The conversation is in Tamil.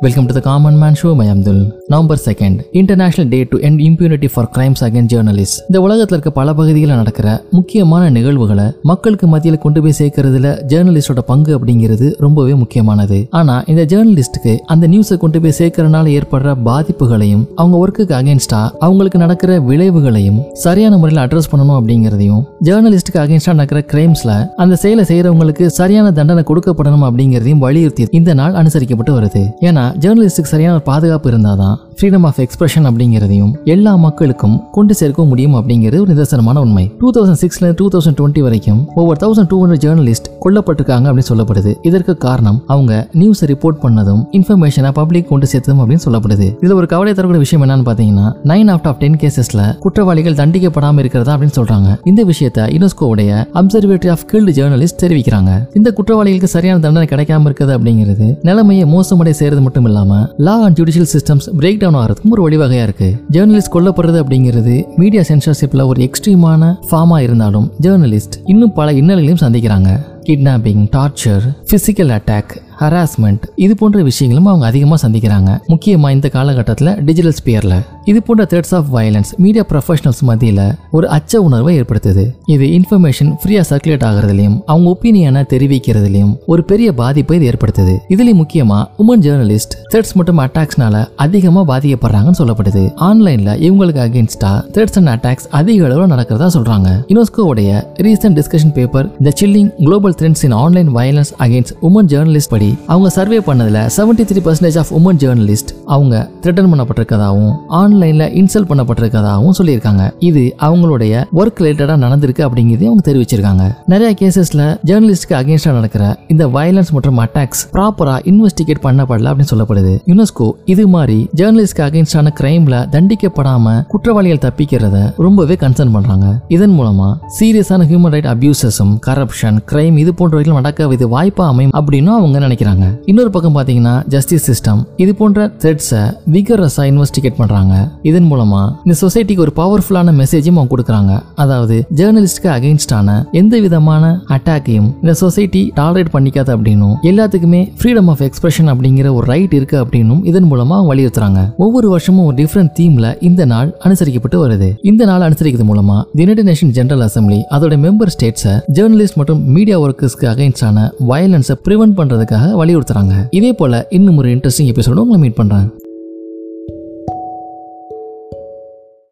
Welcome to the common man show my Abdul November second international day to end impunity for crimes against journalist இந்த உலகத்தில் இருக்க பல பகுதிகளில் நடக்கிற முக்கியமான நிகழ்வுகளை மக்களுக்கு மத்தியில் கொண்டு போய் சேர்க்கறதுல ஜேர்னலிஸ்டோட பங்கு அப்படிங்கிறது ரொம்பவே முக்கியமானது. ஆனா இந்த ஜேர்னலிஸ்ட்டுக்கு அந்த நியூஸை கொண்டு போய் சேர்க்கறனால ஏற்படுற பாதிப்புகளையும் அவங்க ஒர்க்குக்கு அகேன்ஸ்டா அவங்களுக்கு நடக்கிற விளைவுகளையும் சரியான முறையில் அட்ரஸ் பண்ணணும் அப்படிங்கிறதையும் ஜேர்னலிஸ்டுக்கு அகேன்ஸ்டா நடக்கிற கிரைம்ஸ்ல அந்த செயலை செய்யறவங்களுக்கு சரியான தண்டனை கொடுக்கப்படணும் அப்படிங்கிறதையும் வலியுறுத்தி இந்த நாள் அனுசரிக்கப்பட்டு வருது. ஏன்னா ஜேர்னலிஸ்டுக்கு சரியான ஒரு பாதுகாப்பு இருந்தால் தான் ஃப்ரீடம் ஆஃப் எக்ஸ்பிரஷன் அப்படிங்கிறதையும் எல்லா மக்களுக்கும் கொண்டு சேர்க்க முடியும் அப்படிங்கிறது ஒரு நிதர்சனமான உண்மை. டூ தௌசண்ட் சிக்ஸ்ல டூ தௌசண்ட் டுவெண்ட்டி வரைக்கும் ஒவ்வொரு தௌசண்ட் டூ ஹண்ட்ரட் ஜேர்னலிஸ்ட் கொல்லப்பட்டிருக்காங்க அப்படின்னு சொல்லப்படுது. இதற்கு காரணம் அவங்க நியூஸை ரிப்போர்ட் பண்ணதும் இன்ஃபர்மேஷனை பப்ளிக் கொண்டு சேர்த்ததும் அப்படின்னு சொல்லப்படுது. இதுல ஒரு கவலை தரக்கூடிய விஷயம் என்னன்னு பாத்தீங்கன்னா நைன் அவுட் ஆஃப் டென் கேசஸ்ல குற்றவாளிகள் தண்டிக்கப்படாம இருக்கிறதா அப்படின்னு சொல்றாங்க. இந்த விஷயத்தை யுனெஸ்கோவுடைய அப்சர்வேட்டரி ஆஃப் கில்டு ஜேர்னலிஸ்ட் தெரிவிக்கிறாங்க. இந்த குற்றவாளிகளுக்கு சரியான தண்டனை கிடைக்காம இருக்குது அப்படிங்கிறது நிலைமையை மோசமடை செய்யறது மட்டும் இல்லாம law and judicial systems break down ஆகிறதுக்கும் ஒரு வழிவகையாக இருக்கு. ஜேர்னலிஸ்ட் கொல்லப்படுறது அப்படிங்கிறது மீடியா சென்சர்ஷிப்பில் ஒரு எக்ஸ்ட்ரீமான ஃபார்மாக இருந்தாலும் ஜேர்னலிஸ்ட் இன்னும் பல இன்னல்களையும் சந்திக்கிறாங்க. Kidnapping torture physical attack harassment இது போன்ற விஷயங்களும் அவங்க அதிகமாக சந்திக்கிறாங்க. முக்கியமாக இந்த காலகட்டத்தில் டிஜிட்டல் ஸ்பியரில் இது போன்ற threats of violence media professionals மத்தியில் ஒரு அச்ச உணர்வை ஏற்படுத்துது. இது இன்ஃபர்மேஷன் ஃப்ரீயாக சர்க்குலேட் ஆகிறதுலையும் அவங்க ஒப்பீனியனை தெரிவிக்கிறதுலையும் ஒரு பெரிய பாதிப்பை இது ஏற்படுத்துது. இதுலேயும் முக்கியமாக உமன் ஜேர்னலிஸ்ட் த்ரெட்ஸ் மற்றும் அட்டாக்ஸ்னால அதிகமாக பாதிக்கப்படுறாங்கன்னு சொல்லப்படுது. ஆன்லைனில் இவங்களுக்கு அகேன்ஸ்டா த்ரெட்ஸ் அண்ட் அட்டாக்ஸ் அதிக அளவில் நடக்கிறதா சொல்கிறாங்க யுனெஸ்கோவுடைய recent discussion paper the chilling global trends in online violence against women journalist படி அவங்க சர்வே பண்ணதுல 73% three percentage of women journalist அவங்க த்ரெட்டன் பண்ணப்பட்டிருக்கதாகவும் ஆன்லைன்ல இன்சல்ட் பண்ணப்பட்டிருக்கதாகவும் சொல்லியிருக்காங்க. இது அவங்களுடைய ஒர்க் ரிலேட்டடா நடந்திருக்கு அப்படிங்கிறதையும் அவங்க தெரிவிச்சிருக்காங்க. நிறைய கேசஸ்ல ஜேர்னலிஸ்ட்க்கு அகேன்ஸ்டா நடக்கிற இந்த வயலன்ஸ் மற்றும் அட்டாக்ஸ் ப்ராப்பரா இன்வெஸ்டிகேட் பண்ணப்படல அப்படின்னு சொல்லப்படுது. யுனெஸ்கோ இது மாதிரி ஜேர்னலிஸ்ட்க்கு அகேன்ஸ்டான கிரைம்ல தண்டிக்கப்படாம குற்றவாளிகள் தப்பிக்கிறத ரொம்பவே கன்சர்ன் பண்றாங்க. இதன் மூலமா சீரியஸான ஹியூமன் ரைட் அபியூசஸும் கரப்ஷன் கிரைம் இது போன்றவைகளும் நடக்க இது வாய்ப்பா அமையும் அப்படின்னு அவங்க நினைக்கிறாங்க. இன்னொரு பக்கம் பாத்தீங்கன்னா ஜஸ்டிஸ் சிஸ்டம் இது போன்ற த்ரெட்ஸை விகரஸா இன்வெஸ்டிகேட் பண்றாங்க. இதன் மூலமா இந்த சொசைட்டிக்கு ஒரு பவர்ஃபுல்லான மெசேஜும் அவங்க கொடுக்குறாங்க. அதாவது ஜேர்னலிஸ்ட்க்கு அகைன்ஸ்டான எந்த விதமான அட்டாக்கையும் இந்த சொசைட்டி டாலரேட் பண்ணிக்காது அப்படின்னும் எல்லாத்துக்குமே ஃப்ரீடம் ஆஃப் எக்ஸ்பிரஷன் அப்படிங்கிற ஒரு ரைட் இருக்கு அப்படின்னும் இதன் மூலமா அவங்க வலியுறுத்துறாங்க. ஒவ்வொரு வருஷமும் ஒரு டிஃப்ரெண்ட் தீம்ல இந்த நாள் அனுசரிக்கப்பட்டு வருது. இந்த நாள் அனுசரிக்கிறது மூலமா யுனைடெட் நேஷன் ஜெனரல் அசம்பிளி அதோட மெம்பர் ஸ்டேட்ஸை ஜேர்னலிஸ்ட் மற்றும் மீடியா ஒர்க்கர்ஸ்க்கு அகைன்ஸ்டான வயலன்ஸை ப்ரிவென்ட் பண்றதுக்காக வலியுறுத்துறாங்க. இதே போல இன்னும் ஒரு இன்ட்ரெஸ்டிங் எபிசோட உங்களை மீட் பண்றாங்க